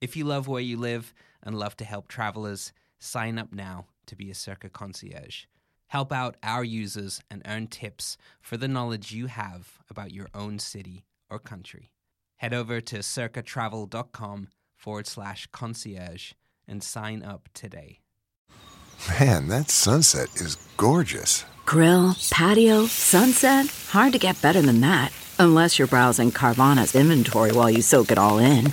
If you love where you live and love to help travelers, sign up now to be a Circa concierge. Help out our users and earn tips for the knowledge you have about your own city or country. Head over to circatravel.com forward slash concierge and sign up today. Man, that sunset is gorgeous. Grill, patio, sunset. Hard to get better than that. Unless you're browsing Carvana's inventory while you soak it all in.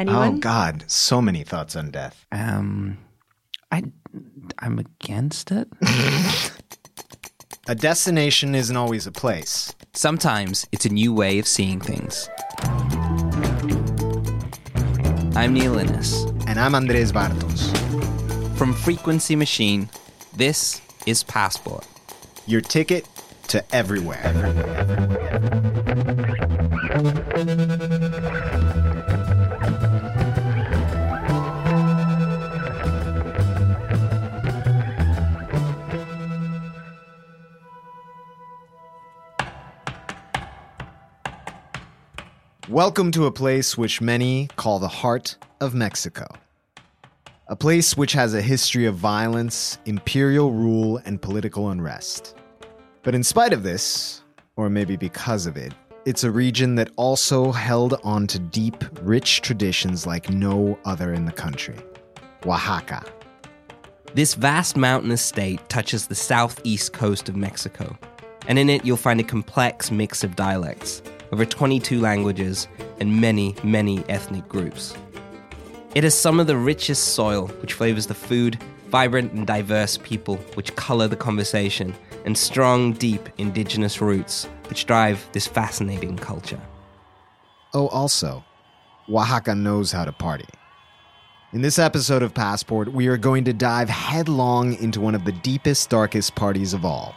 Anyone? Oh God, so many thoughts on death. Um, I, I'm against it. A destination isn't always a place. Sometimes it's a new way of seeing things. I'm Neil Innes. And I'm Andres Bartos. From Frequency Machine, this is Passport. Your ticket to everywhere. Welcome to a place which many call the heart of Mexico. A place which has a history of violence, imperial rule, and political unrest. But in spite of this, or maybe because of it, it's a region that also held on to deep, rich traditions like no other in the country Oaxaca. This vast mountainous state touches the southeast coast of Mexico, and in it you'll find a complex mix of dialects, over 22 languages, and many, many ethnic groups. It has some of the richest soil, which flavors the food, vibrant and diverse people, which color the conversation, and strong, deep indigenous roots, which drive this fascinating culture. Oh, also, Oaxaca knows how to party. In this episode of Passport, we are going to dive headlong into one of the deepest, darkest parties of all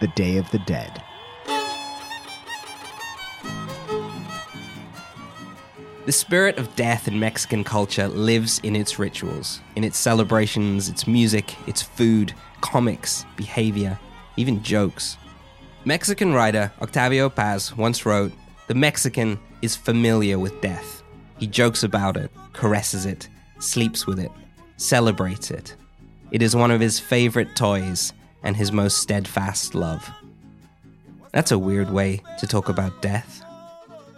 the Day of the Dead. The spirit of death in Mexican culture lives in its rituals, in its celebrations, its music, its food, comics, behavior, even jokes. Mexican writer Octavio Paz once wrote The Mexican is familiar with death. He jokes about it, caresses it, sleeps with it, celebrates it. It is one of his favorite toys and his most steadfast love. That's a weird way to talk about death.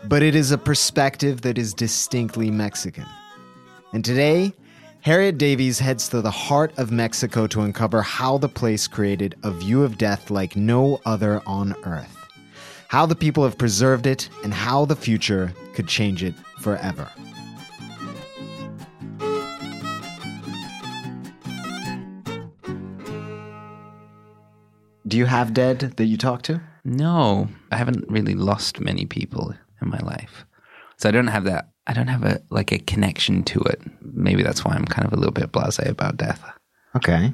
But it is a perspective that is distinctly Mexican. And today, Harriet Davies heads to the heart of Mexico to uncover how the place created a view of death like no other on earth, how the people have preserved it, and how the future could change it forever. Do you have dead that you talk to? No, I haven't really lost many people in my life. So I don't have that I don't have a like a connection to it. Maybe that's why I'm kind of a little bit blasé about death. Okay.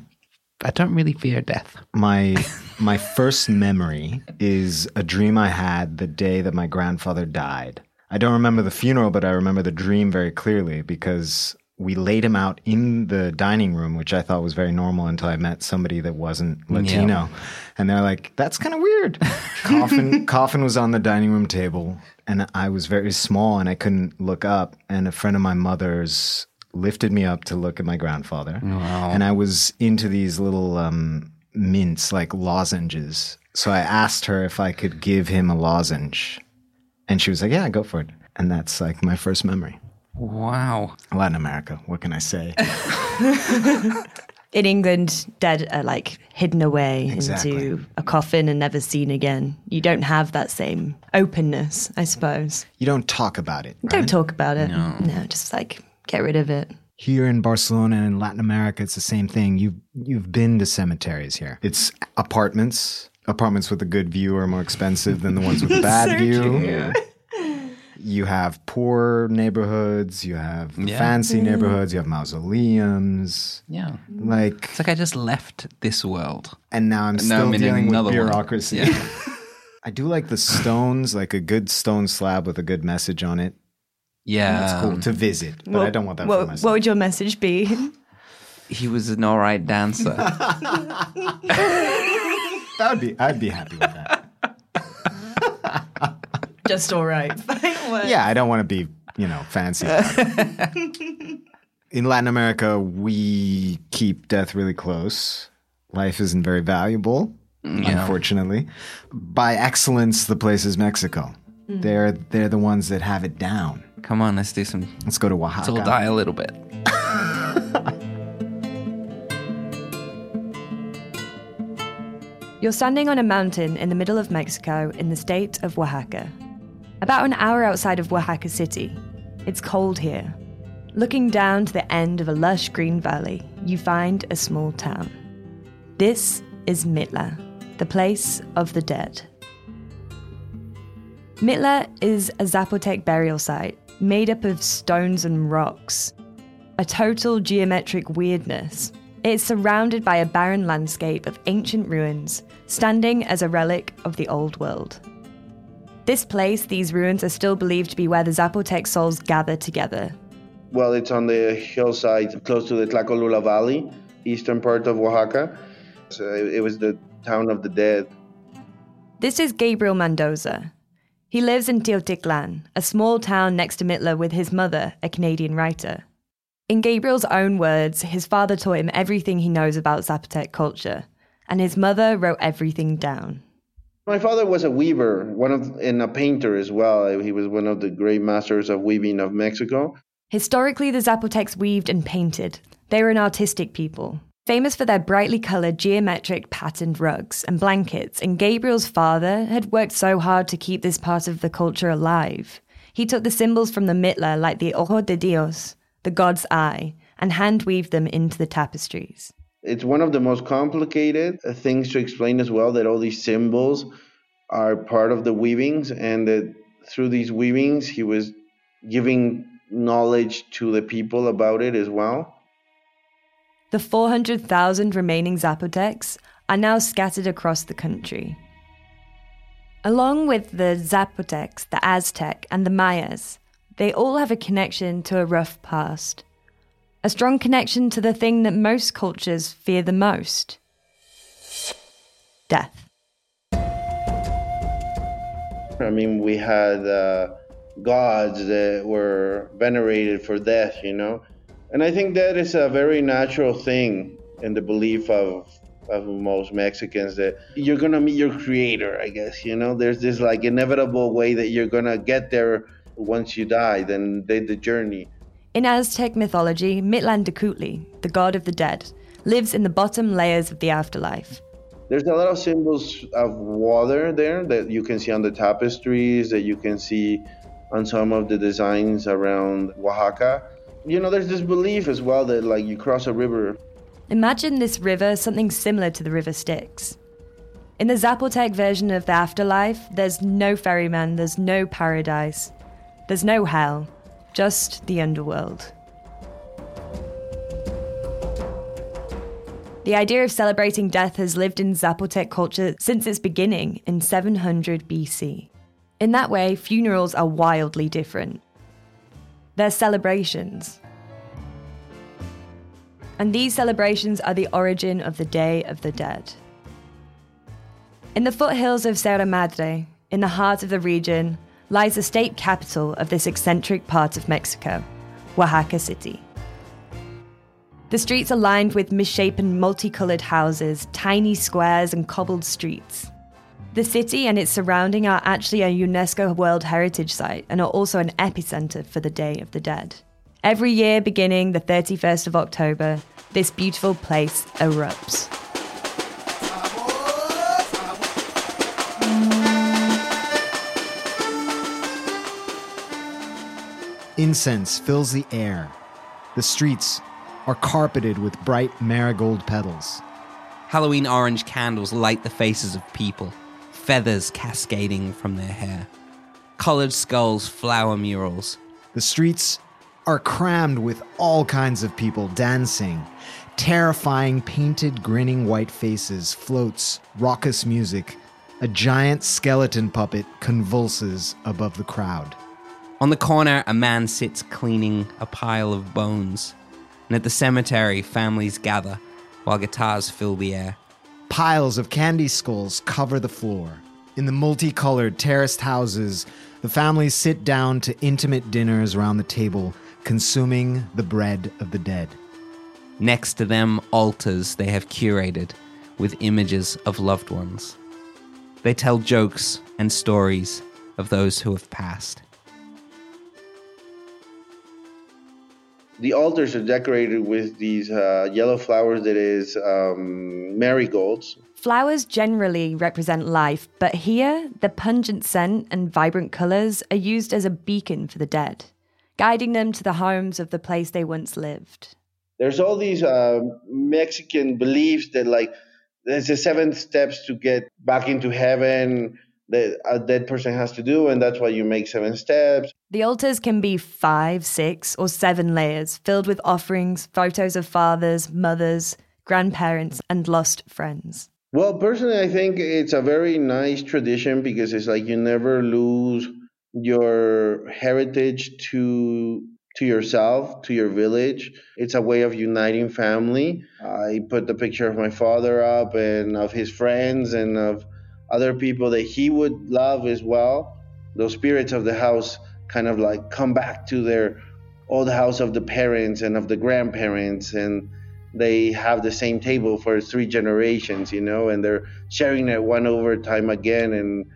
I don't really fear death. My my first memory is a dream I had the day that my grandfather died. I don't remember the funeral, but I remember the dream very clearly because we laid him out in the dining room, which I thought was very normal until I met somebody that wasn't Latino. And they're like, that's kind of weird. coffin, coffin was on the dining room table, and I was very small and I couldn't look up. And a friend of my mother's lifted me up to look at my grandfather. And I was into these little um, mints, like lozenges. So I asked her if I could give him a lozenge. And she was like, yeah, go for it. And that's like my first memory. Wow. Latin America. What can I say? In England, dead are like hidden away Exactly. into a coffin and never seen again. You don't have that same openness, I suppose. You don't talk about it. Don't talk about it. No. just like get rid of it. Here in Barcelona and in Latin America, it's the same thing. You've you've been to cemeteries here. It's apartments. Apartments with a good view are more expensive than the ones with a bad view. You have poor neighborhoods. You have Yeah. fancy mm. neighborhoods. You have mausoleums. Yeah. Like, It's like I just left this world. and now I'm now still I'm dealing with another bureaucracy. Yeah. I do like the stones, like a good stone slab with a good message on it. Yeah. That's cool to visit, but I don't want that what, for myself. What would your message be? He was an all right dancer. that would be. I'd be happy with that. Just all right. Yeah, I don't want to be, you know, fancy. In Latin America, we keep death really close. Life isn't very valuable, mm. unfortunately. By excellence, the place is Mexico. Mm. They're they're the ones that have it down. Come on, let's do some. Let's go to Let's all Oaxaca. die a little bit. You're standing on a mountain in the middle of Mexico in the state of Oaxaca. About an hour outside of Oaxaca City. It's cold here. Looking down to the end of a lush green valley, you find a small town. This is Mitla, the place of the dead. Mitla is a Zapotec burial site made up of stones and rocks, a total geometric weirdness. It's surrounded by a barren landscape of ancient ruins, standing as a relic of the old world. This place, these ruins, are still believed to be where the Zapotec souls gather together. Well, it's on the hillside close to the Tlacolula Valley, eastern part of Oaxaca. So it was the town of the dead. This is Gabriel Mendoza. He lives in Teotitlan, a small town next to Mitla with his mother, a Canadian writer. In Gabriel's own words, his father taught him everything he knows about Zapotec culture, and his mother wrote everything down. My father was a weaver, one of and a painter as well. He was one of the great masters of weaving of Mexico. Historically, the Zapotecs weaved and painted. They were an artistic people, famous for their brightly coloured geometric patterned rugs and blankets, and Gabriel's father had worked so hard to keep this part of the culture alive. He took the symbols from the Mitla, like the Ojo de Dios, the god's eye, and hand weaved them into the tapestries. It's one of the most complicated things to explain as well that all these symbols are part of the weavings and that through these weavings he was giving knowledge to the people about it as well. The 400,000 remaining Zapotecs are now scattered across the country. Along with the Zapotecs, the Aztec, and the Mayas, they all have a connection to a rough past. A strong connection to the thing that most cultures fear the most death. I mean, we had uh, gods that were venerated for death, you know? And I think that is a very natural thing in the belief of, of most Mexicans that you're to meet your creator, I guess, you know? There's this like inevitable way that you're to get there once you die, then did the journey. In Aztec mythology, Mictlantecuhtli, the god of the dead, lives in the bottom layers of the afterlife. There's a lot of symbols of water there that you can see on the tapestries, that you can see on some of the designs around Oaxaca. You know, there's this belief as well that like you cross a river. Imagine this river something similar to the River Styx. In the Zapotec version of the afterlife, there's no ferryman, there's no paradise, there's no hell, just the underworld. The idea of celebrating death has lived in Zapotec culture since its beginning in 700 BC. In that way, funerals are wildly different. They're celebrations. And these celebrations are the origin of the Day of the Dead. In the foothills of Sierra Madre, in the heart of the region, lies the state capital of this eccentric part of Mexico, Oaxaca City. The streets are lined with misshapen, multicolored houses, tiny squares, and cobbled streets. The city and its surrounding are actually a UNESCO World Heritage Site and are also an epicenter for the Day of the Dead. Every year, beginning the 31st of October, this beautiful place erupts. Incense fills the air. The streets are carpeted with bright marigold petals. Halloween orange candles light the faces of people, feathers cascading from their hair. Colored skulls flower murals. The streets are crammed with all kinds of people dancing. Terrifying, painted, grinning white faces, floats, raucous music. A giant skeleton puppet convulses above the crowd. On the corner, a man sits cleaning a pile of bones. And at the cemetery, families gather while guitars fill the air. Piles of candy skulls cover the floor. In the multicolored terraced houses, the families sit down to intimate dinners around the table, consuming the bread of the dead. Next to them, altars they have curated with images of loved ones. They tell jokes and stories of those who have passed. The altars are decorated with these uh, yellow flowers that is um, marigolds. Flowers generally represent life, but here, the pungent scent and vibrant colours are used as a beacon for the dead, guiding them to the homes of the place they once lived. There's all these uh, Mexican beliefs that, like, there's the seven steps to get back into heaven that a dead person has to do, and that's why you make seven steps. The altars can be five, six, or seven layers, filled with offerings, photos of fathers, mothers, grandparents, and lost friends. Well, personally, I think it's a very nice tradition because it's like you never lose your heritage to to yourself, to your village. It's a way of uniting family. I put the picture of my father up and of his friends and of other people that he would love as well. Those spirits of the house kind of like come back to their old house of the parents and of the grandparents and they have the same table for three generations, you know, and they're sharing it one over time again and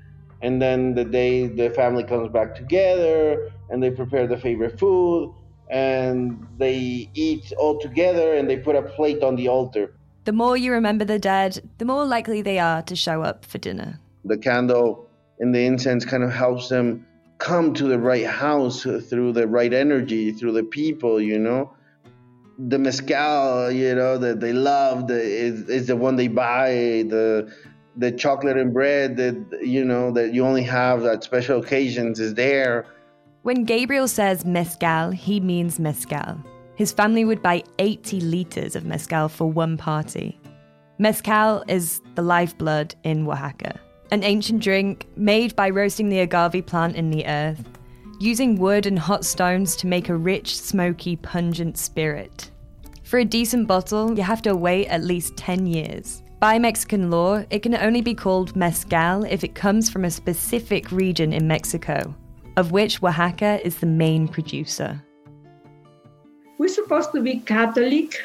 and then the day the family comes back together and they prepare the favorite food and they eat all together and they put a plate on the altar. The more you remember the dead, the more likely they are to show up for dinner. The candle and the incense kind of helps them come to the right house through the right energy, through the people, you know. The mezcal, you know, that they love the, is, is the one they buy. The the chocolate and bread that you know that you only have at special occasions is there. When Gabriel says mezcal, he means mezcal. His family would buy 80 liters of mezcal for one party. Mezcal is the lifeblood in Oaxaca, an ancient drink made by roasting the agave plant in the earth, using wood and hot stones to make a rich, smoky, pungent spirit. For a decent bottle, you have to wait at least 10 years. By Mexican law, it can only be called mezcal if it comes from a specific region in Mexico, of which Oaxaca is the main producer. We're supposed to be Catholic,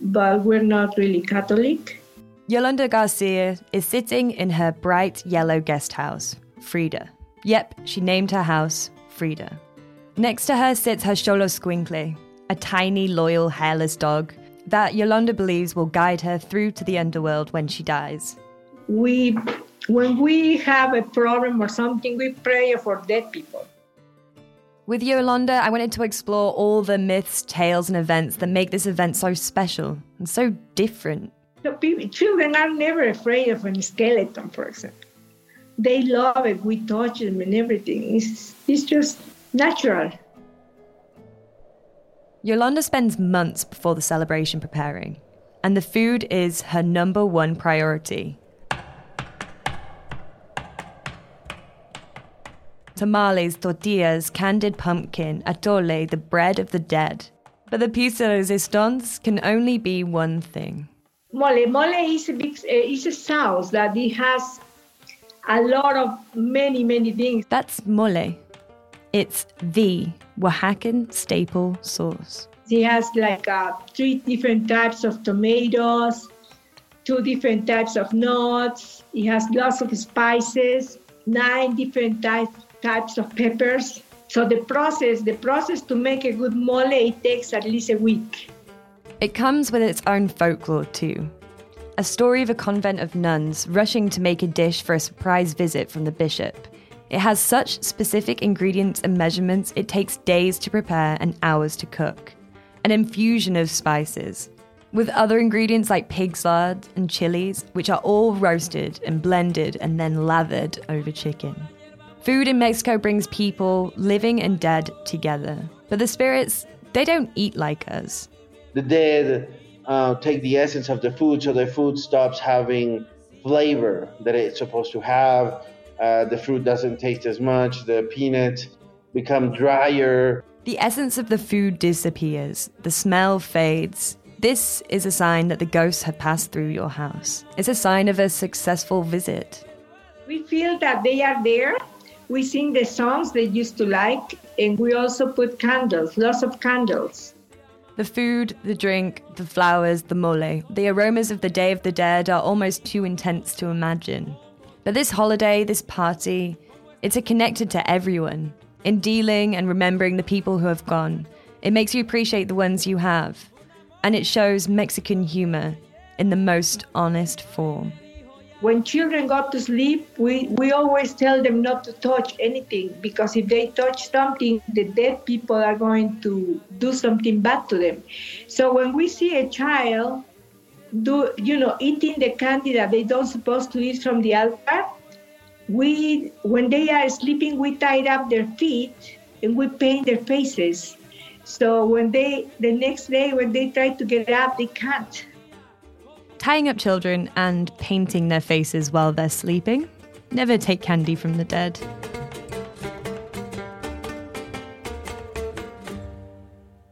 but we're not really Catholic. Yolanda Garcia is sitting in her bright yellow guest house, Frida. Yep, she named her house Frida. Next to her sits her Xoloitzcuintle, a tiny, loyal, hairless dog that Yolanda believes will guide her through to the underworld when she dies. We, when we have a problem or something, we pray for dead people. With Yolanda, I wanted to explore all the myths, tales, and events that make this event so special and so different. The people, children are never afraid of a skeleton, for example. They love it. We touch them and everything. It's, it's just natural. Yolanda spends months before the celebration preparing, and the food is her number one priority. Tamales, tortillas, candied pumpkin, atole, the bread of the dead. But the piece de resistance can only be one thing. Mole. Mole is a big, uh, is a sauce that it has a lot of many, many things. That's mole. It's the Oaxacan staple sauce. It has like uh, three different types of tomatoes, two different types of nuts. It has lots of spices, nine different type, types of peppers. So the process, the process to make a good mole, it takes at least a week. It comes with its own folklore too. A story of a convent of nuns rushing to make a dish for a surprise visit from the bishop. It has such specific ingredients and measurements, it takes days to prepare and hours to cook. An infusion of spices, with other ingredients like pig's lard and chilies, which are all roasted and blended and then lathered over chicken. Food in Mexico brings people, living and dead, together. But the spirits, they don't eat like us. The dead uh, take the essence of the food, so the food stops having flavor that it's supposed to have. Uh, the fruit doesn't taste as much. The peanuts become drier. The essence of the food disappears, the smell fades. This is a sign that the ghosts have passed through your house. It's a sign of a successful visit. We feel that they are there. We sing the songs they used to like, and we also put candles, lots of candles. The food, the drink, the flowers, the mole, the aromas of the Day of the Dead are almost too intense to imagine. But this holiday, this party, it's a connected to everyone. In dealing and remembering the people who have gone, it makes you appreciate the ones you have. And it shows Mexican humor in the most honest form. When children go to sleep, we, we always tell them not to touch anything because if they touch something, the dead people are going to do something bad to them. So when we see a child do you know eating the candy that they don't supposed to eat from the altar, we when they are sleeping we tie up their feet and we paint their faces. So when they the next day when they try to get up, they can't. Tying up children and painting their faces while they're sleeping. Never take candy from the dead.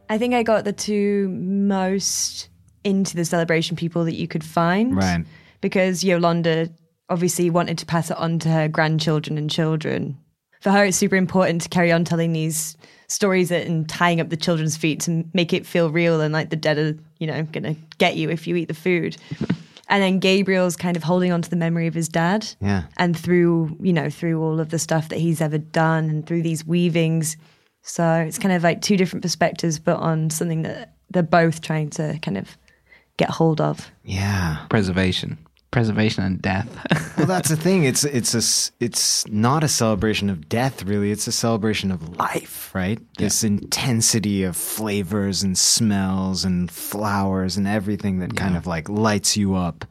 I think I got the two most into the celebration people that you could find. Right. Because Yolanda obviously wanted to pass it on to her grandchildren and children. For her, it's super important to carry on telling these stories it and tying up the children's feet to make it feel real and like the dead are, you know, going to get you if you eat the food. And then Gabriel's kind of holding on to the memory of his dad. Yeah. And through, you know, through all of the stuff that he's ever done and through these weavings. So it's kind of like two different perspectives, but on something that they're both trying to kind of get hold of. Yeah. Preservation. Preservation and death. well, that's the thing. It's it's a it's not a celebration of death, really. It's a celebration of life, right? This intensity of flavors and smells and flowers and everything that kind of like lights you up,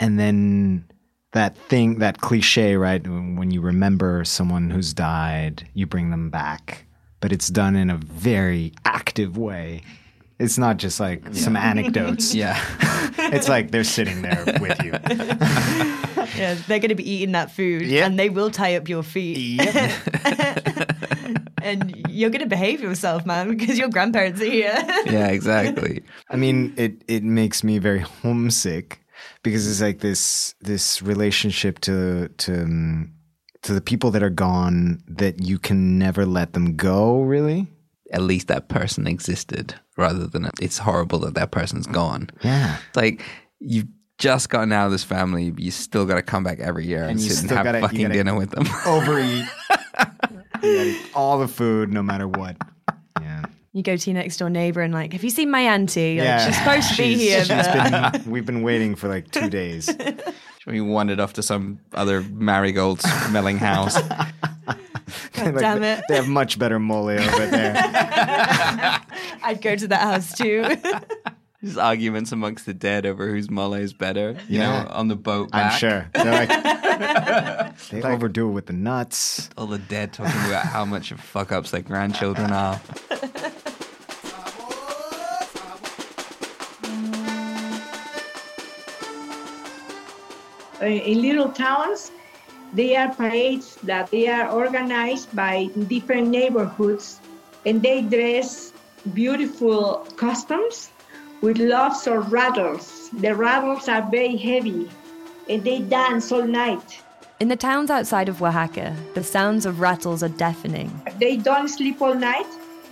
and then that thing, that cliche, right? When you remember someone who's died, you bring them back, but it's done in a very active way. It's not just like some anecdotes. yeah. It's like they're sitting there with you. Yeah, they're going to be eating that food Yep. and they will tie up your feet. and you're going to behave yourself, man, because your grandparents are here. Yeah, exactly. I mean, it it makes me very homesick because it's like this this relationship to to um, to the people that are gone that you can never let them go. Really, At least that person existed rather than it's horrible that that person's gone. yeah. It's like you've just gotten out of this family, but you still got to come back every year and, And sit and have gotta- fucking dinner with them. Overeat. You gotta eat all the food, no matter what. Yeah, you go to your next door neighbor and, like, have you seen my auntie? Like, yeah. she's supposed to be She's- here. she's but- been, we've been waiting for like two days. we wandered off to some other marigold smelling house. Like, damn they- it. They have much better mole over there. I'd go to that house too. There's arguments amongst the dead over whose mole is better. You Yeah. know, on the boat. I'm back. sure. They're like, they overdo it with the nuts. All the dead talking about how much of fuck ups their grandchildren are. In little towns, they are parades that they are organized by different neighborhoods, and they dress beautiful costumes with lots of rattles. The rattles are very heavy and they dance all night. In the towns outside of Oaxaca, the sounds of rattles are deafening. They don't sleep all night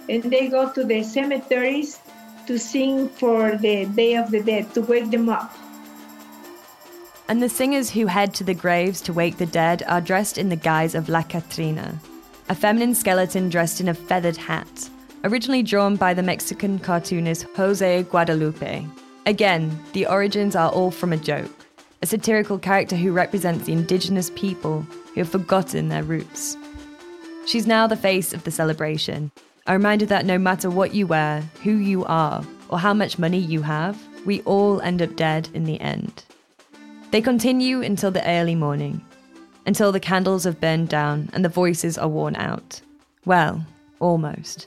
and they go to the cemeteries to sing for the Day of the Dead, to wake them up. And the singers who head to the graves to wake the dead are dressed in the guise of La Catrina, a feminine skeleton dressed in a feathered hat, originally drawn by the Mexican cartoonist Jose Guadalupe. Again, the origins are all from a joke, a satirical character who represents the indigenous people who have forgotten their roots. She's now the face of the celebration, a reminder that no matter what you wear, who you are, or how much money you have, we all end up dead in the end. They continue until the early morning, until the candles have burned down and the voices are worn out. Well, almost.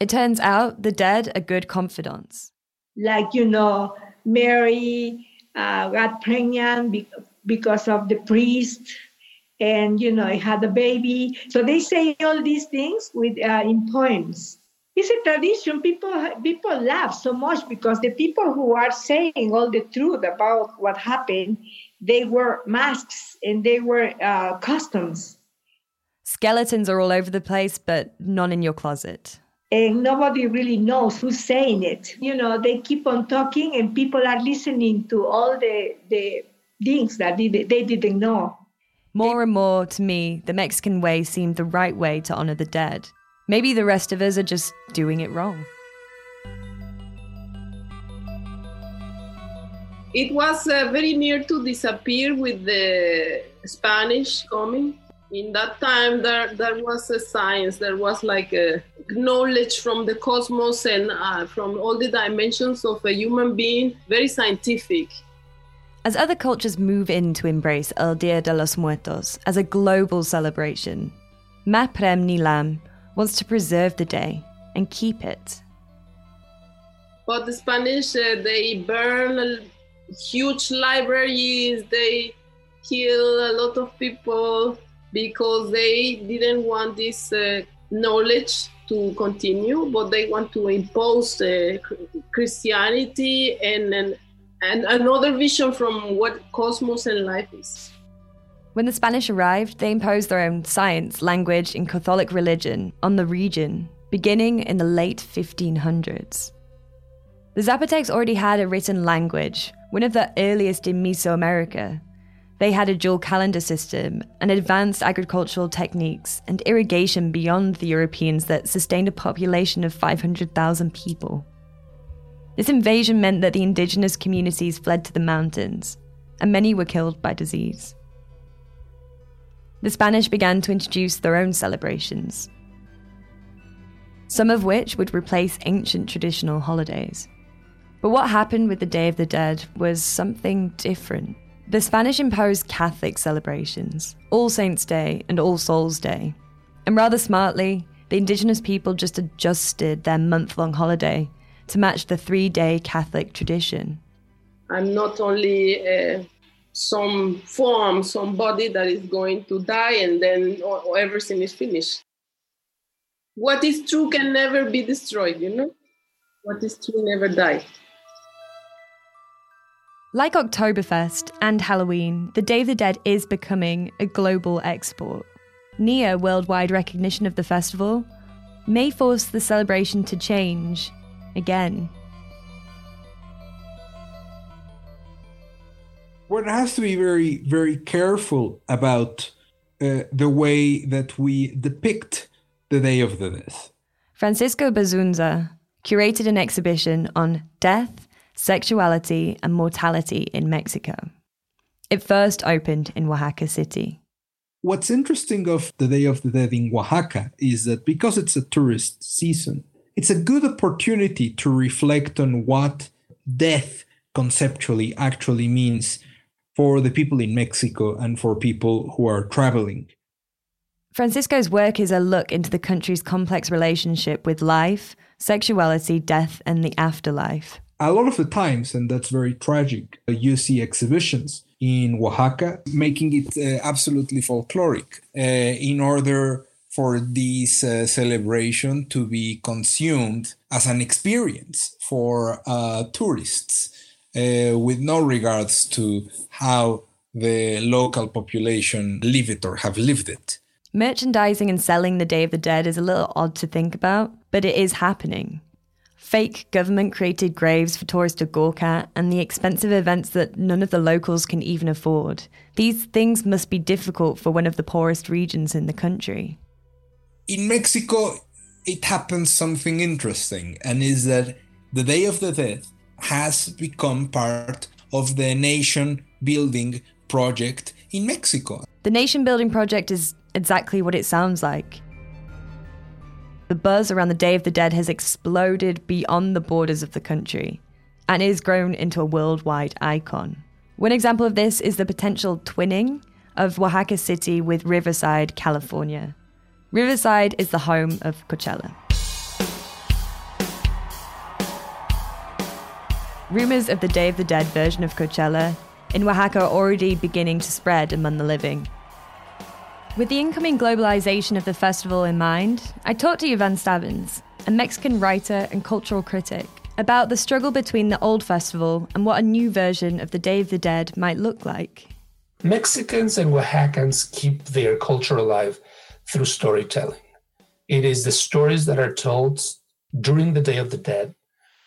It turns out the dead are good confidants. Like, you know, Mary uh, got pregnant be- because of the priest and, you know, I had a baby. So they say all these things with uh, in poems. It's a tradition. People people laugh so much because the people who are saying all the truth about what happened, they wear masks and they wear uh, costumes. Skeletons are all over the place, but none in your closet and nobody really knows who's saying it. You know, they keep on talking, and people are listening to all the the things that they, they didn't know. More and more, to me, the Mexican way seemed the right way to honor the dead. Maybe the rest of us are just doing it wrong. It was uh, very near to disappear with the Spanish coming in that time there there was a science there was like a knowledge from the cosmos and uh, from all the dimensions of a human being very scientific as other cultures move in to embrace El Dia de los Muertos as a global celebration, Maprem Nilam wants to preserve the day and keep it. But the Spanish, uh, they burn huge libraries, they kill a lot of people, because they didn't want this uh, knowledge to continue, but they want to impose uh, Christianity and, and, and another vision from what cosmos and life is. When the Spanish arrived, they imposed their own science, language, and Catholic religion on the region, beginning in the late 1500s. The Zapotecs already had a written language, one of the earliest in Mesoamerica, they had a dual calendar system and advanced agricultural techniques and irrigation beyond the Europeans that sustained a population of 500,000 people. This invasion meant that the indigenous communities fled to the mountains, and many were killed by disease. The Spanish began to introduce their own celebrations, some of which would replace ancient traditional holidays. But what happened with the Day of the Dead was something different. The Spanish imposed Catholic celebrations, All Saints' Day and All Souls' Day. And rather smartly, the indigenous people just adjusted their month long holiday to match the three day Catholic tradition. I'm not only uh, some form, somebody that is going to die and then everything is finished. What is true can never be destroyed, you know? What is true never die. Like Oktoberfest and Halloween, the Day of the Dead is becoming a global export. Near worldwide recognition of the festival may force the celebration to change again. One has to be very, very careful about uh, the way that we depict the Day of the Dead. Francisco Bazunza curated an exhibition on death, sexuality, and mortality in Mexico. It first opened in Oaxaca City. What's interesting of the Day of the Dead in Oaxaca is that because it's a tourist season, it's a good opportunity to reflect on what death conceptually actually means for the people in Mexico and for people who are traveling. Francisco's work is a look into the country's complex relationship with life, sexuality, death, and the afterlife a lot of the times, and that's very tragic, uh, you see exhibitions in Oaxaca making it uh, absolutely folkloric uh, in order for this uh, celebration to be consumed as an experience for uh, tourists uh, with no regards to how the local population live it or have lived it. Merchandising and selling the Day of the Dead is a little odd to think about, but it is happening. Fake government created graves for tourists to gawk at, and the expensive events that none of the locals can even afford. These things must be difficult for one of the poorest regions in the country. In Mexico, it happens something interesting, and is that the Day of the Dead has become part of the nation building project in Mexico. The nation building project is exactly what it sounds like. The buzz around the Day of the Dead has exploded beyond the borders of the country and is grown into a worldwide icon. One example of this is the potential twinning of Oaxaca City with Riverside, California. Riverside is the home of Coachella. Rumors of the Day of the Dead version of Coachella in Oaxaca are already beginning to spread among the living. With the incoming globalization of the festival in mind, I talked to Ilan Stavans, a Mexican writer and cultural critic, about the struggle between the old festival and what a new version of the Day of the Dead might look like. Mexicans and Oaxacans keep their culture alive through storytelling. It is the stories that are told during the Day of the Dead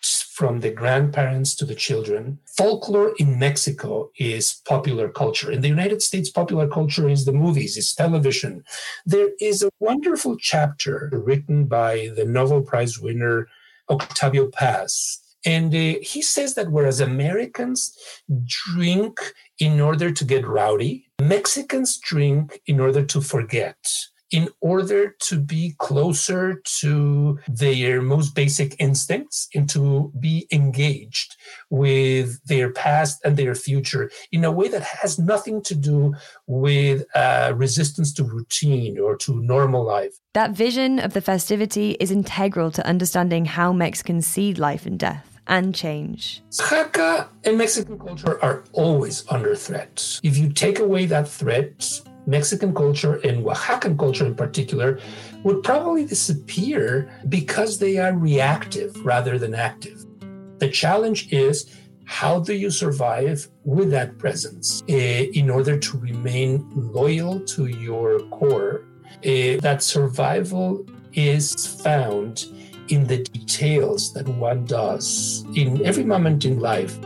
from the grandparents to the children. Folklore in Mexico is popular culture. In the United States, popular culture is the movies, it's television. There is a wonderful chapter written by the Nobel Prize winner Octavio Paz. And uh, he says that whereas Americans drink in order to get rowdy, Mexicans drink in order to forget in order to be closer to their most basic instincts and to be engaged with their past and their future in a way that has nothing to do with uh, resistance to routine or to normal life. That vision of the festivity is integral to understanding how Mexicans see life and death and change. Oaxaca and Mexican culture are always under threat. If you take away that threat, Mexican culture and Oaxacan culture in particular would probably disappear because they are reactive rather than active. The challenge is how do you survive with that presence uh, in order to remain loyal to your core? Uh, that survival is found in the details that one does in every moment in life.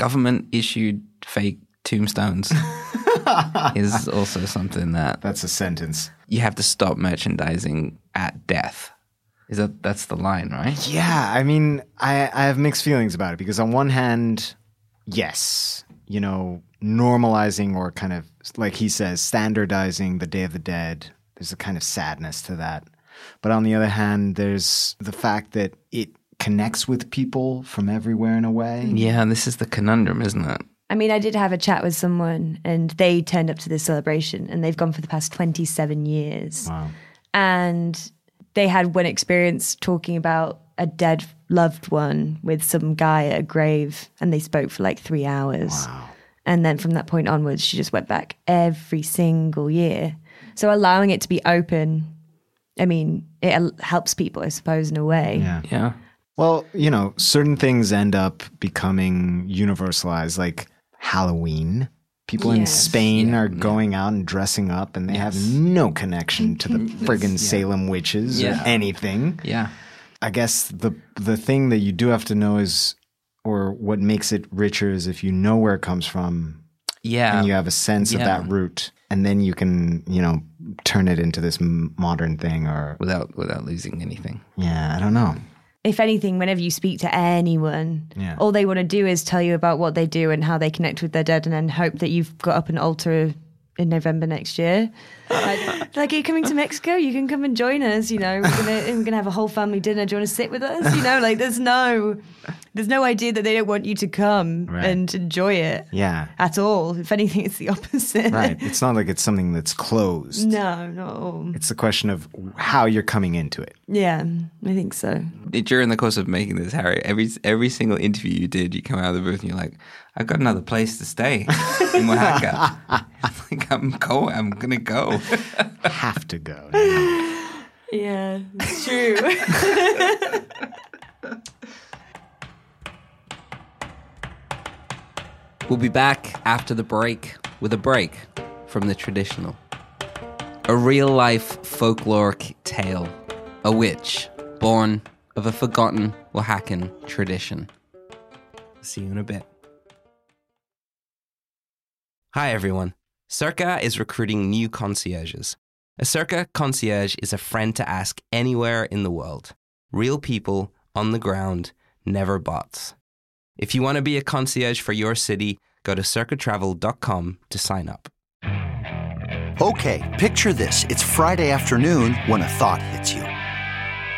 Government issued fake tombstones is also something that That's a sentence. you have to stop merchandising at death. Is that that's the line, right? Yeah, I mean, I, I have mixed feelings about it because on one hand, yes, you know, normalizing or kind of like he says, standardizing the Day of the Dead. There's a kind of sadness to that. But on the other hand, there's the fact that it connects with people from everywhere in a way. Yeah, this is the conundrum, isn't it? I mean, I did have a chat with someone and they turned up to this celebration and they've gone for the past 27 years. Wow. And they had one experience talking about a dead loved one with some guy at a grave and they spoke for like three hours. Wow. And then from that point onwards, she just went back every single year. So allowing it to be open, I mean, it helps people, I suppose, in a way. Yeah. Yeah. Well, you know, certain things end up becoming universalized, like Halloween. People in Yes. Spain are going out and dressing up, and they have no connection to the friggin' Salem witches Yeah. or anything. Yeah. I guess the the thing that you do have to know is, or what makes it richer is if you know where it comes from Yeah. and you have a sense of that root, and then you can, you know, turn it into this modern thing. Or without without losing anything. yeah, I don't know. If anything, whenever you speak to anyone, Yeah. all they want to do is tell you about what they do and how they connect with their dead, and then hope that you've got up an altar in November next year. Like, like, are you coming to Mexico? You can come and join us. You know, we're gonna, we're gonna have a whole family dinner. Do you want to sit with us? You know, like, there's no, There's no idea that they don't want you to come Right. and enjoy it Yeah. at all. If anything, it's the opposite. Right. It's not like it's something that's closed. no, not at all. It's a question of how you're coming into it. Yeah, I think so. During the course of making this, Harry, every every single interview you did, you come out of the booth and you're like, "I've got another place to stay in Oaxaca. like I'm going. I'm gonna go." Have to go. Yeah, it's true. We'll be back after the break with a break from the traditional. A real life folkloric tale. A witch born of a forgotten Oaxacan tradition. See you in a bit. Hi, everyone. Circa is recruiting new concierges. A Circa concierge is a friend to ask anywhere in the world. Real people on the ground, never bots. If you want to be a concierge for your city, go to circatravel.com to sign up. Okay, picture this. It's Friday afternoon when a thought hits you.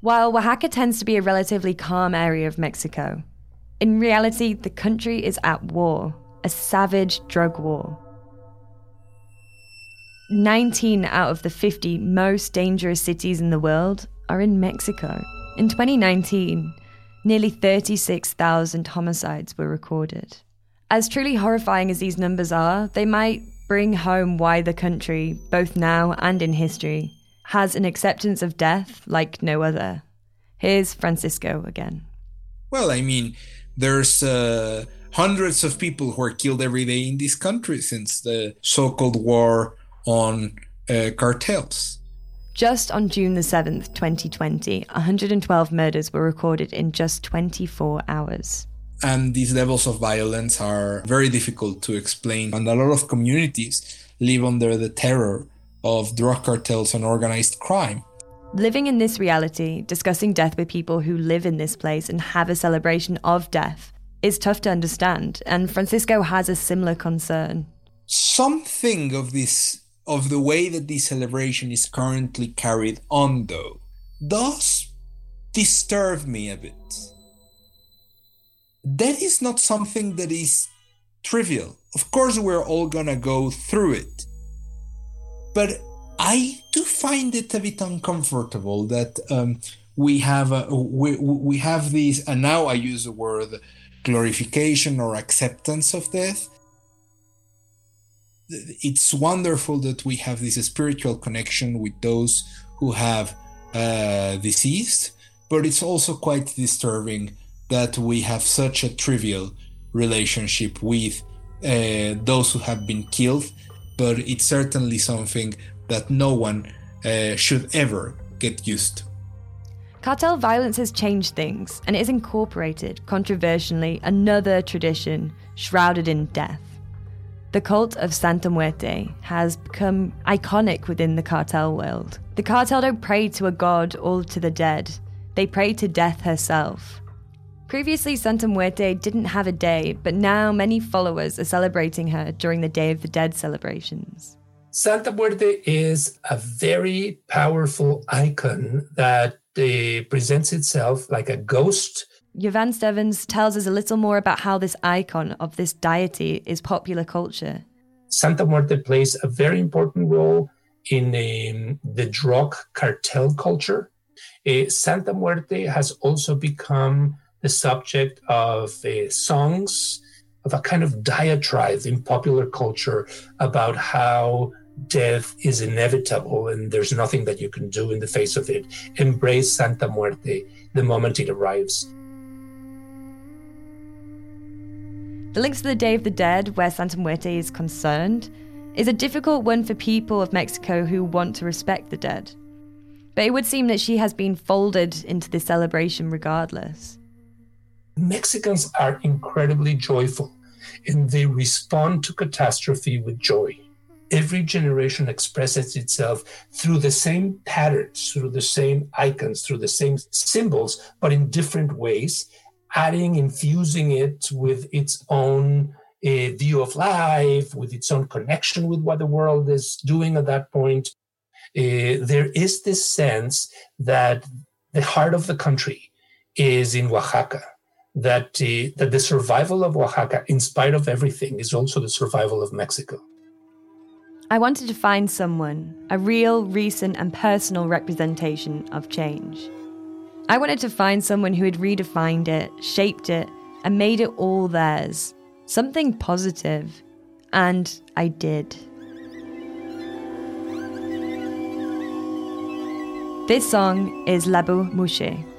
While Oaxaca tends to be a relatively calm area of Mexico, in reality, the country is at war, a savage drug war. 19 out of the 50 most dangerous cities in the world are in Mexico. In 2019, nearly 36,000 homicides were recorded. As truly horrifying as these numbers are, they might bring home why the country, both now and in history, has an acceptance of death like no other. Here's Francisco again. Well, I mean, there's uh, hundreds of people who are killed every day in this country since the so called war on uh, cartels. Just on June the 7th, 2020, 112 murders were recorded in just 24 hours. And these levels of violence are very difficult to explain. And a lot of communities live under the terror of drug cartels and organized crime. Living in this reality, discussing death with people who live in this place and have a celebration of death is tough to understand, and Francisco has a similar concern. Something of this, of the way that this celebration is currently carried on, though, does disturb me a bit. That is not something that is trivial. Of course, we're all gonna go through it. But I do find it a bit uncomfortable that um, we have we, we have these, and now I use the word glorification or acceptance of death. It's wonderful that we have this spiritual connection with those who have uh, deceased, but it's also quite disturbing that we have such a trivial relationship with uh, those who have been killed, but it's certainly something that no one uh, should ever get used to. Cartel violence has changed things, and it has incorporated, controversially, another tradition shrouded in death. The cult of Santa Muerte has become iconic within the cartel world. The cartel don't pray to a god or to the dead, they pray to death herself. Previously, Santa Muerte didn't have a day, but now many followers are celebrating her during the Day of the Dead celebrations. Santa Muerte is a very powerful icon that uh, presents itself like a ghost. Ilan Stavans tells us a little more about how this icon of this deity is popular culture. Santa Muerte plays a very important role in um, the drug cartel culture. Uh, Santa Muerte has also become the subject of uh, songs, of a kind of diatribe in popular culture about how death is inevitable and there's nothing that you can do in the face of it. Embrace Santa Muerte the moment it arrives. The links to the Day of the Dead, where Santa Muerte is concerned, is a difficult one for people of Mexico who want to respect the dead. But it would seem that she has been folded into this celebration regardless. Mexicans are incredibly joyful and they respond to catastrophe with joy. Every generation expresses itself through the same patterns, through the same icons, through the same symbols, but in different ways, adding, infusing it with its own uh, view of life, with its own connection with what the world is doing at that point. Uh, there is this sense that the heart of the country is in Oaxaca that, that the survival of Oaxaca, in spite of everything, is also the survival of Mexico. I wanted to find someone, a real, recent, and personal representation of change. I wanted to find someone who had redefined it, shaped it, and made it all theirs. Something positive. And I did. This song is Labu Mouche.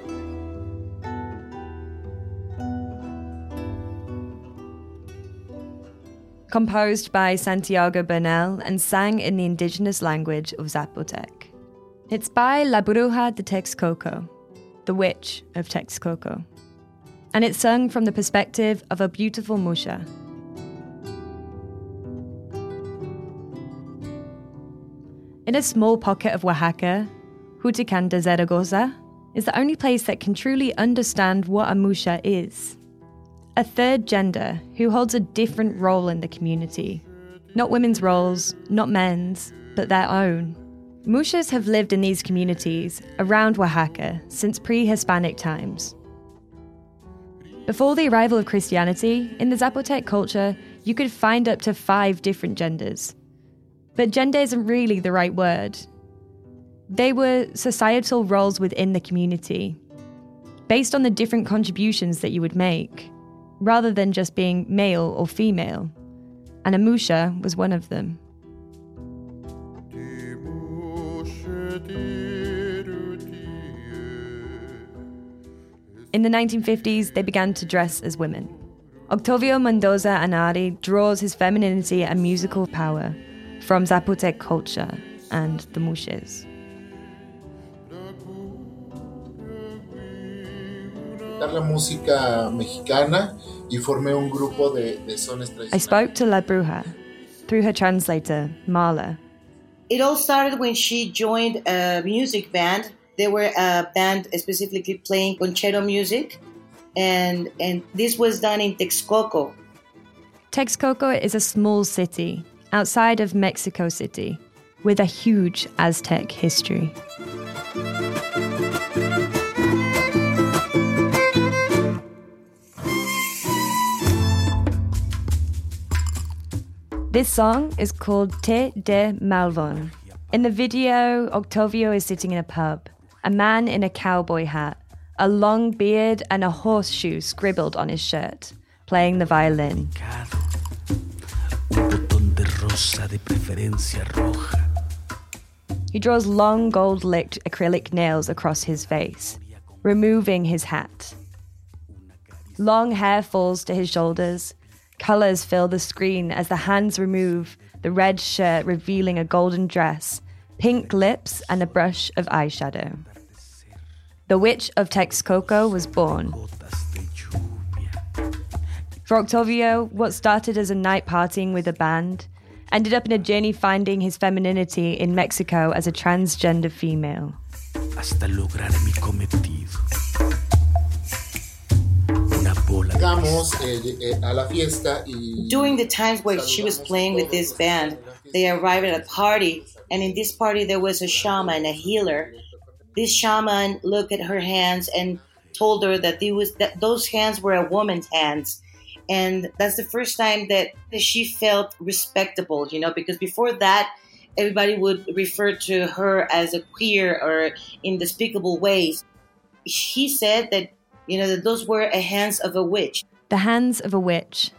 Composed by Santiago Bernal and sang in the indigenous language of Zapotec. It's by La Bruja de Texcoco, the witch of Texcoco, and it's sung from the perspective of a beautiful muxe. In a small pocket of Oaxaca, Juchitán de Zaragoza is the only place that can truly understand what a muxe is a third gender who holds a different role in the community. Not women's roles, not men's, but their own. Muxes have lived in these communities around Oaxaca since pre Hispanic times. Before the arrival of Christianity, in the Zapotec culture, you could find up to five different genders. But gender isn't really the right word. They were societal roles within the community, based on the different contributions that you would make rather than just being male or female, and Amusha was one of them. In the 1950s, they began to dress as women. Octavio Mendoza Anari draws his femininity and musical power from Zapotec culture and the Muxes. La música mexicana y formé un grupo de, de sones tradicionales. I spoke to La Bruja through her translator, Marla. It all started when she joined a music band. They were a band specifically playing concerto music, and, and this was done in Texcoco. Texcoco is a small city outside of Mexico City with a huge Aztec history. This song is called Te de Malvon. In the video, Octavio is sitting in a pub, a man in a cowboy hat, a long beard, and a horseshoe scribbled on his shirt, playing the violin. He draws long gold licked acrylic nails across his face, removing his hat. Long hair falls to his shoulders, Colours fill the screen as the hands remove the red shirt, revealing a golden dress, pink lips, and a brush of eyeshadow. The Witch of Texcoco was born. For Octavio, what started as a night partying with a band ended up in a journey finding his femininity in Mexico as a transgender female. Hasta lograr mi cometido. Eh, eh, During the times where she was playing with this band, they arrived at a party, and in this party there was a shaman, a healer. This shaman looked at her hands and told her that, was, that those hands were a woman's hands. And that's the first time that she felt respectable, you know, because before that, everybody would refer to her as a queer or in despicable ways. He said that you know, that those were a hands of a witch. The hands of a witch.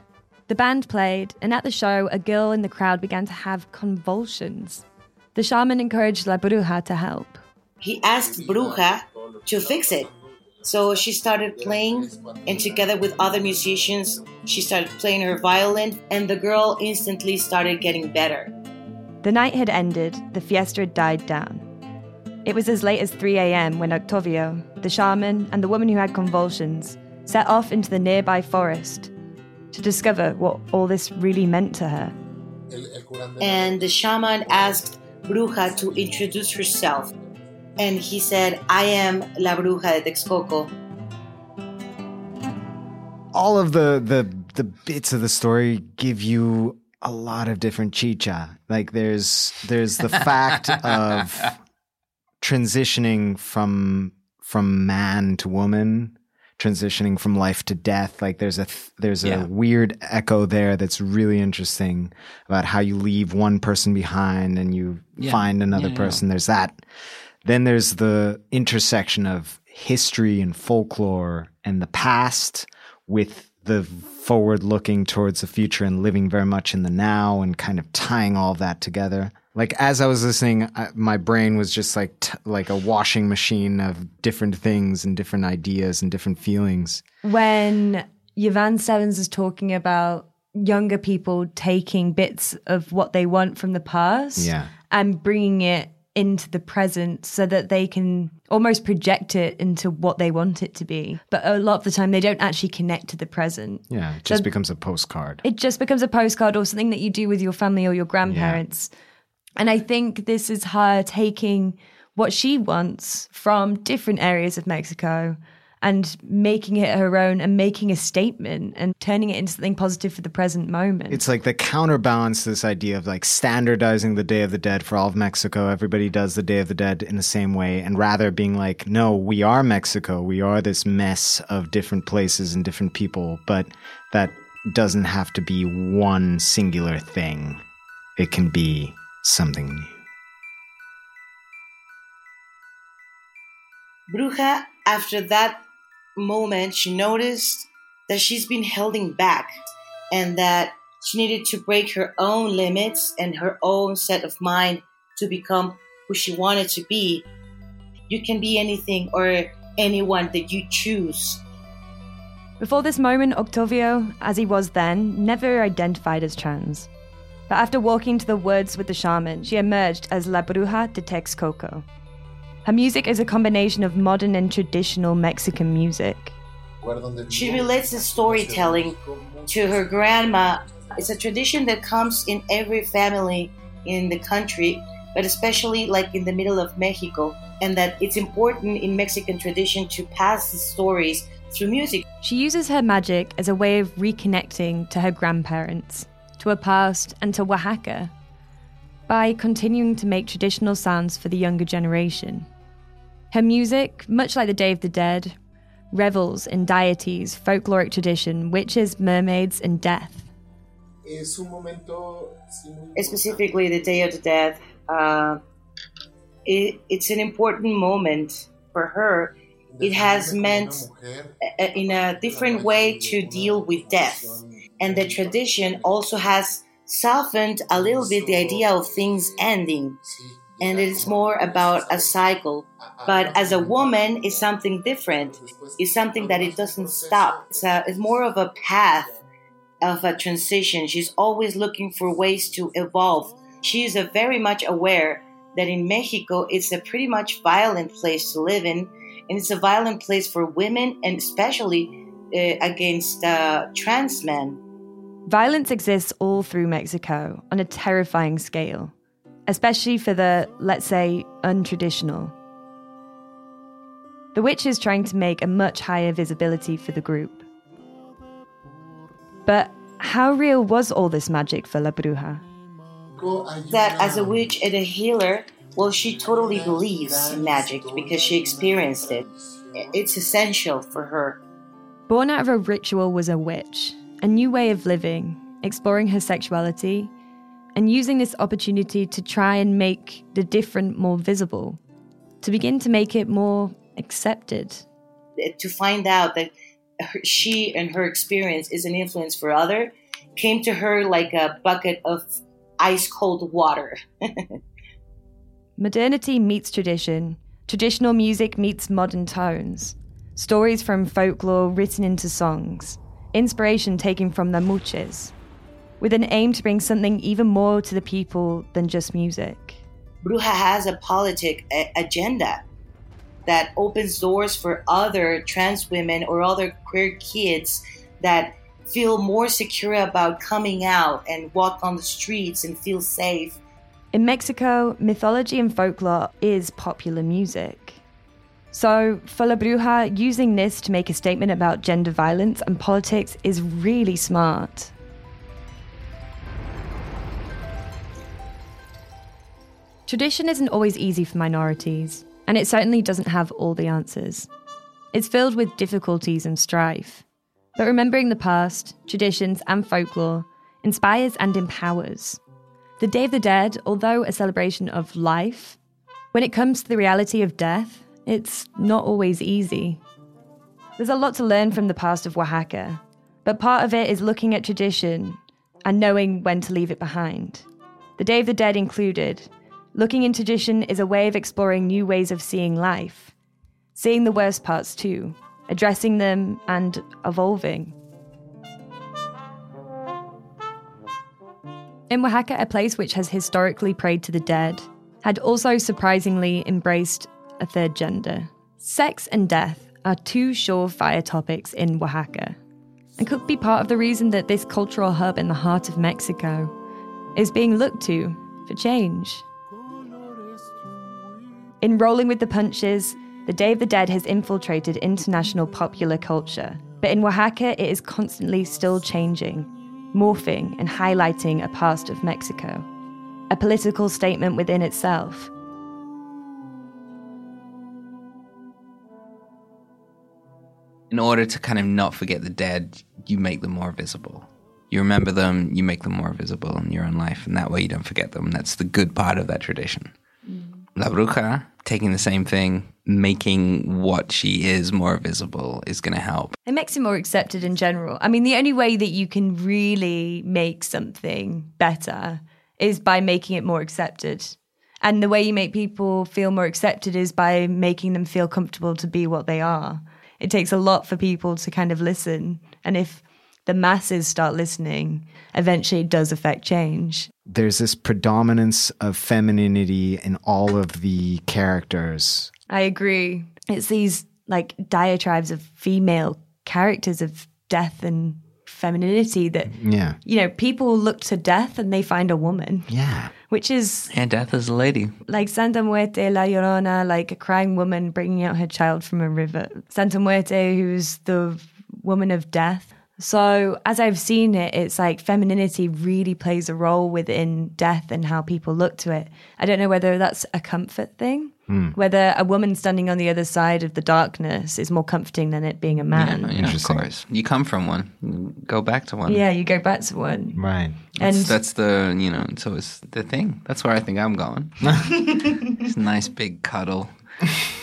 The band played, and at the show, a girl in the crowd began to have convulsions. The shaman encouraged La Bruja to help. He asked Bruja to fix it. So she started playing, and together with other musicians, she started playing her violin, and the girl instantly started getting better. The night had ended, the fiesta had died down. It was as late as 3 a.m. when Octavio, the shaman, and the woman who had convulsions set off into the nearby forest to discover what all this really meant to her. And the shaman asked Bruja to introduce herself. And he said, I am La Bruja de Texcoco. All of the, the, the bits of the story give you a lot of different chicha. Like there's there's the fact of transitioning from from man to woman, transitioning from life to death. Like there's a there's a Yeah. weird echo there that's really interesting about how you leave one person behind and you Yeah. find another Yeah, person. There's that. Then there's the intersection of history and folklore and the past with the forward looking towards the future and living very much in the now and kind of tying all that together. Like as I was listening, I, my brain was just like t- like a washing machine of different things and different ideas and different feelings. When Ilan Stavans is talking about younger people taking bits of what they want from the past Yeah. and bringing it into the present so that they can almost project it into what they want it to be. But a lot of the time, they don't actually connect to the present. Yeah, it just So- becomes a postcard. It just becomes a postcard or something that you do with your family or your grandparents. And I think this is her taking what she wants from different areas of Mexico and making it her own and making a statement and turning it into something positive for the present moment. It's like the counterbalance to this idea of like standardizing the Day of the Dead for all of Mexico. Everybody does the Day of the Dead in the same way, and rather being like, no, we are Mexico. We are this mess of different places and different people, but that doesn't have to be one singular thing. It can be something new. Bruja, after that moment, she noticed that she's been holding back and that she needed to break her own limits and her own set of mind to become who she wanted to be. You can be anything or anyone that you choose. Before this moment, Octavio, as he was then, never identified as trans. But after walking to the woods with the shaman, she emerged as La Bruja de Texcoco. Her music is a combination of modern and traditional Mexican music. She relates the storytelling to her grandma. It's a tradition that comes in every family in the country, but especially like in the middle of Mexico, and that it's important in Mexican tradition to pass the stories through music. She uses her magic as a way of reconnecting to her grandparents, to her past, and to Oaxaca by continuing to make traditional sounds for the younger generation. Her music, much like the Day of the Dead, revels in deities, folkloric tradition, witches, mermaids, and death. specifically the Day of the Dead, uh, it, it's an important moment for her. It has meant a- in a different way to deal with death. And the tradition also has softened a little bit the idea of things ending. And it's more about a cycle. But as a woman, it's something different. It's something that it doesn't stop. It's, a, it's more of a path of a transition. She's always looking for ways to evolve. She is very much aware that in Mexico it's a pretty much violent place to live in, and it's a violent place for women and especially uh, against uh, trans men. Violence exists all through Mexico on a terrifying scale, especially for the, let's say, untraditional. The witch is trying to make a much higher visibility for the group. But how real was all this magic for La Bruja? That as a witch and a healer, well, she totally believes in magic because she experienced it. It's essential for her. Born out of a ritual was a witch, a new way of living, exploring her sexuality, and using this opportunity to try and make the different more visible, to begin to make it more accepted. To find out that she and her experience is an influence for other came to her like a bucket of ice cold water. Modernity meets tradition, traditional music meets modern tones, stories from folklore written into songs, inspiration taken from the muxes, with an aim to bring something even more to the people than just music. Bruja has a politic a- agenda. that opens doors for other trans women or other queer kids that feel more secure about coming out and walk on the streets and feel safe. In Mexico, mythology and folklore is popular music. So, for La Bruja, using this to make a statement about gender violence and politics is really smart. Tradition isn't always easy for minorities, and it certainly doesn't have all the answers. It's filled with difficulties and strife. But remembering the past, traditions, and folklore inspires and empowers. The Day of the Dead, although a celebration of life, when it comes to the reality of death, it's not always easy. There's a lot to learn from the past of Oaxaca, but part of it is looking at tradition and knowing when to leave it behind. The Day of the Dead included, looking in tradition is a way of exploring new ways of seeing life, seeing the worst parts too, addressing them and evolving. In Oaxaca, a place which has historically prayed to the dead, had also surprisingly embraced a third gender. Sex and death are two surefire topics in Oaxaca, and could be part of the reason that this cultural hub in the heart of Mexico is being looked to for change. In Rolling with the Punches, the Day of the Dead has infiltrated international popular culture, but in Oaxaca, it is constantly still changing, morphing, and highlighting a past of Mexico, a political statement within itself. In order to kind of not forget the dead, you make them more visible. You remember them, you make them more visible in your own life, and that way you don't forget them. That's the good part of that tradition. Mm. La Bruja, taking the same thing, making what she is more visible is going to help. It makes it more accepted in general. I mean, the only way that you can really make something better is by making it more accepted. And the way you make people feel more accepted is by making them feel comfortable to be what they are. It takes a lot for people to kind of listen. And if the masses start listening, eventually it does affect change. There's this predominance of femininity in all of the characters. I agree. It's these like diatribes of female characters of death and femininity that Yeah. you know people look to death and they find a woman Yeah. Which is And death is a lady. like Santa Muerte, La Llorona, like a crying woman bringing out her child from a river. Santa Muerte, who's the woman of death. So, as I've seen it, it's like femininity really plays a role within death and how people look to it. I don't know whether that's a comfort thing, Hmm. whether a woman standing on the other side of the darkness is more comforting than it being a man. Yeah, of course. You come from one, go back to one. Yeah, you go back to one. Right. That's, And- that's the, you know, so it's the thing. That's where I think I'm going. it's a nice big cuddle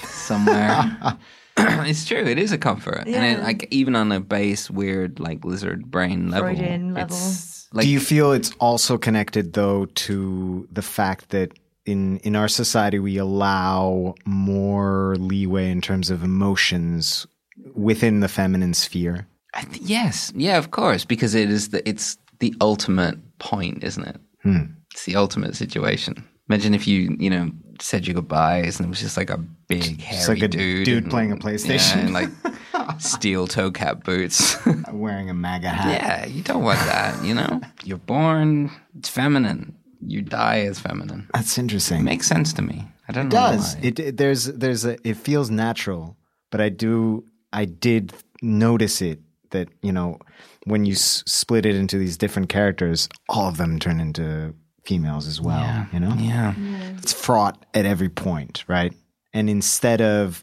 somewhere. it's true. It is a comfort. And it, like, even on a base, weird, like, lizard brain level. Freudian level. it's like, Do you feel it's also connected though to the fact that in in our society we allow more leeway in terms of emotions within the feminine sphere? I th- yes. Yeah, of course. Because it is the, it's the ultimate point, isn't it? Hmm. It's the ultimate situation. Imagine if you, you know, said your goodbyes and it was just like a big hairy like a dude. dude and- playing a Yeah, PlayStation. and like steel toe cap boots. Wearing a MAGA hat. yeah, you don't want that, you know? You're born, it's feminine. You die as feminine. That's interesting. It makes sense to me. I don't It know. does. why. It, it there's there's a it feels natural, but I do I did notice it that you know when you s- split it into these different characters, all of them turn into females as well. Yeah. You know, Yeah. it's fraught at every point, right? And instead of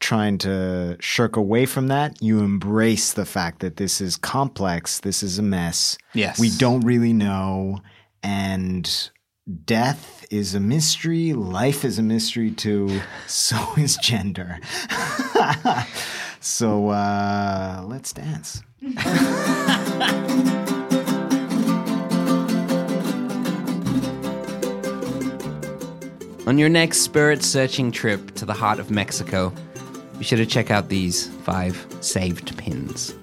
trying to shirk away from that, you embrace the fact that this is complex, this is a mess. Yes. We don't really know. And death is a mystery, life is a mystery too, so is gender. so uh, let's dance. On your next spirit searching trip to the heart of Mexico, be sure to check out these five saved pins.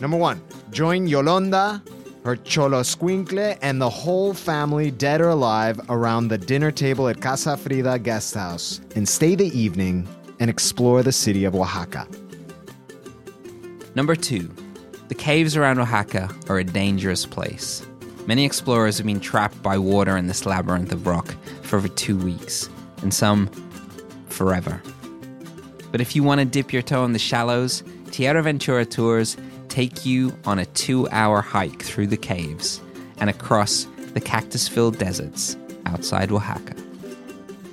Number one, join Yolanda, her Xoloitzcuintle, and the whole family, dead or alive, around the dinner table at Casa Frida Guest House and stay the evening and explore the city of Oaxaca. Number two, the caves around Oaxaca are a dangerous place. Many explorers have been trapped by water in this labyrinth of rock for over two weeks, and some forever. But if you want to dip your toe in the shallows, Tierra Ventura Tours take you on a two hour hike through the caves and across the cactus filled deserts outside Oaxaca.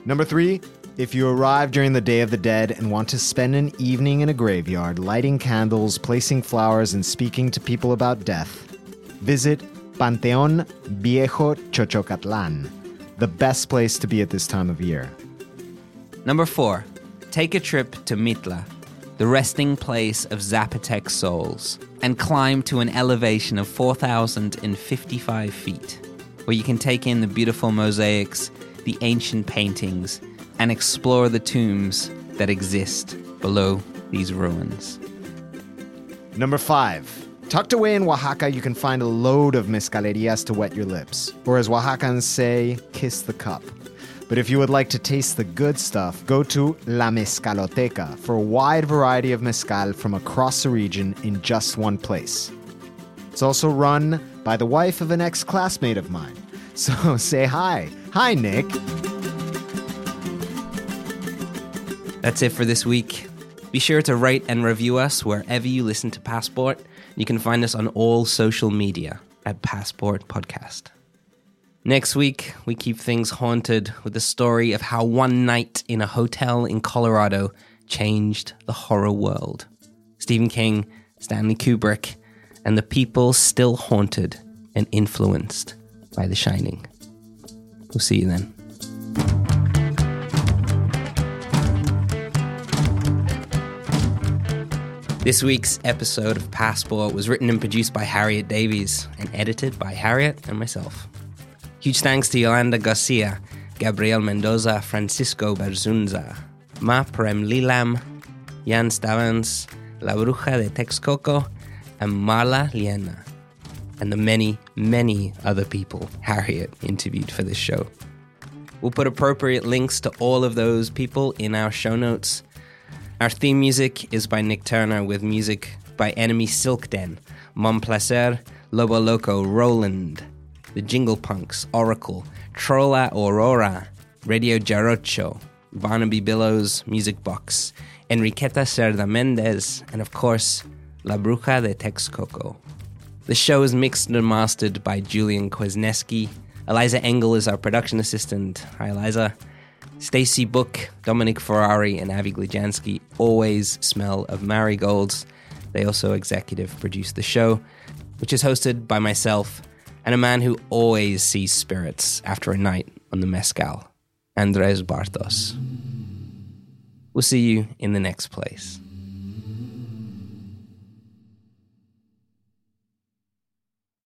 Number three, if you arrive during the Day of the Dead and want to spend an evening in a graveyard lighting candles, placing flowers, and speaking to people about death, visit Panteón Viejo Xoxocotlán, the best place to be at this time of year. Number four, take a trip to Mitla, the resting place of Zapotec souls, and climb to an elevation of 4,055 feet, where you can take in the beautiful mosaics, the ancient paintings, and explore the tombs that exist below these ruins. Number five. Tucked away in Oaxaca, you can find a load of mezcalerias to wet your lips, or as Oaxacans say, kiss the cup. But if you would like to taste the good stuff, go to La Mezcaloteca for a wide variety of mezcal from across the region in just one place. It's also run by the wife of an ex classmate of mine. So say hi. Hi, Nick. That's it for this week. Be sure to rate and review us wherever you listen to Passport. You can find us on all social media at Passport Podcast. Next week, we keep things haunted with the story of how one night in a hotel in Colorado changed the horror world. Stephen King, Stanley Kubrick, and the people still haunted and influenced by The Shining. We'll see you then. This week's episode of Passport was written and produced by Harriet Davies and edited by Harriet and myself. Huge thanks to Yolanda Garcia, Gabriel Mendoza, Francisco Berzunza, Ma Prem Lilam, Ilan Stavans, La Bruja de Texcoco, and Marla Liena, and the many, many other people Harriet interviewed for this show. We'll put appropriate links to all of those people in our show notes. Our theme music is by Nick Turner with music by Enemy Silk Den, Mon Placer, Lobo Loco, Roland, The Jingle Punks, Oracle, Trolla Aurora, Radio Jarocho, Barnaby Billows, Music Box, Enriqueta Cerda Mendez, and of course, La Bruja de Texcoco. The show is mixed and mastered by Julian Kwasniewski. Eliza Engel is our production assistant. Hi, Eliza. Stacy Book, Dominic Ferrari, and Avi Glijansky always smell of marigolds. They also executive produce the show, which is hosted by myself and a man who always sees spirits after a night on the Mescal, Andres Bartos. We'll see you in the next place.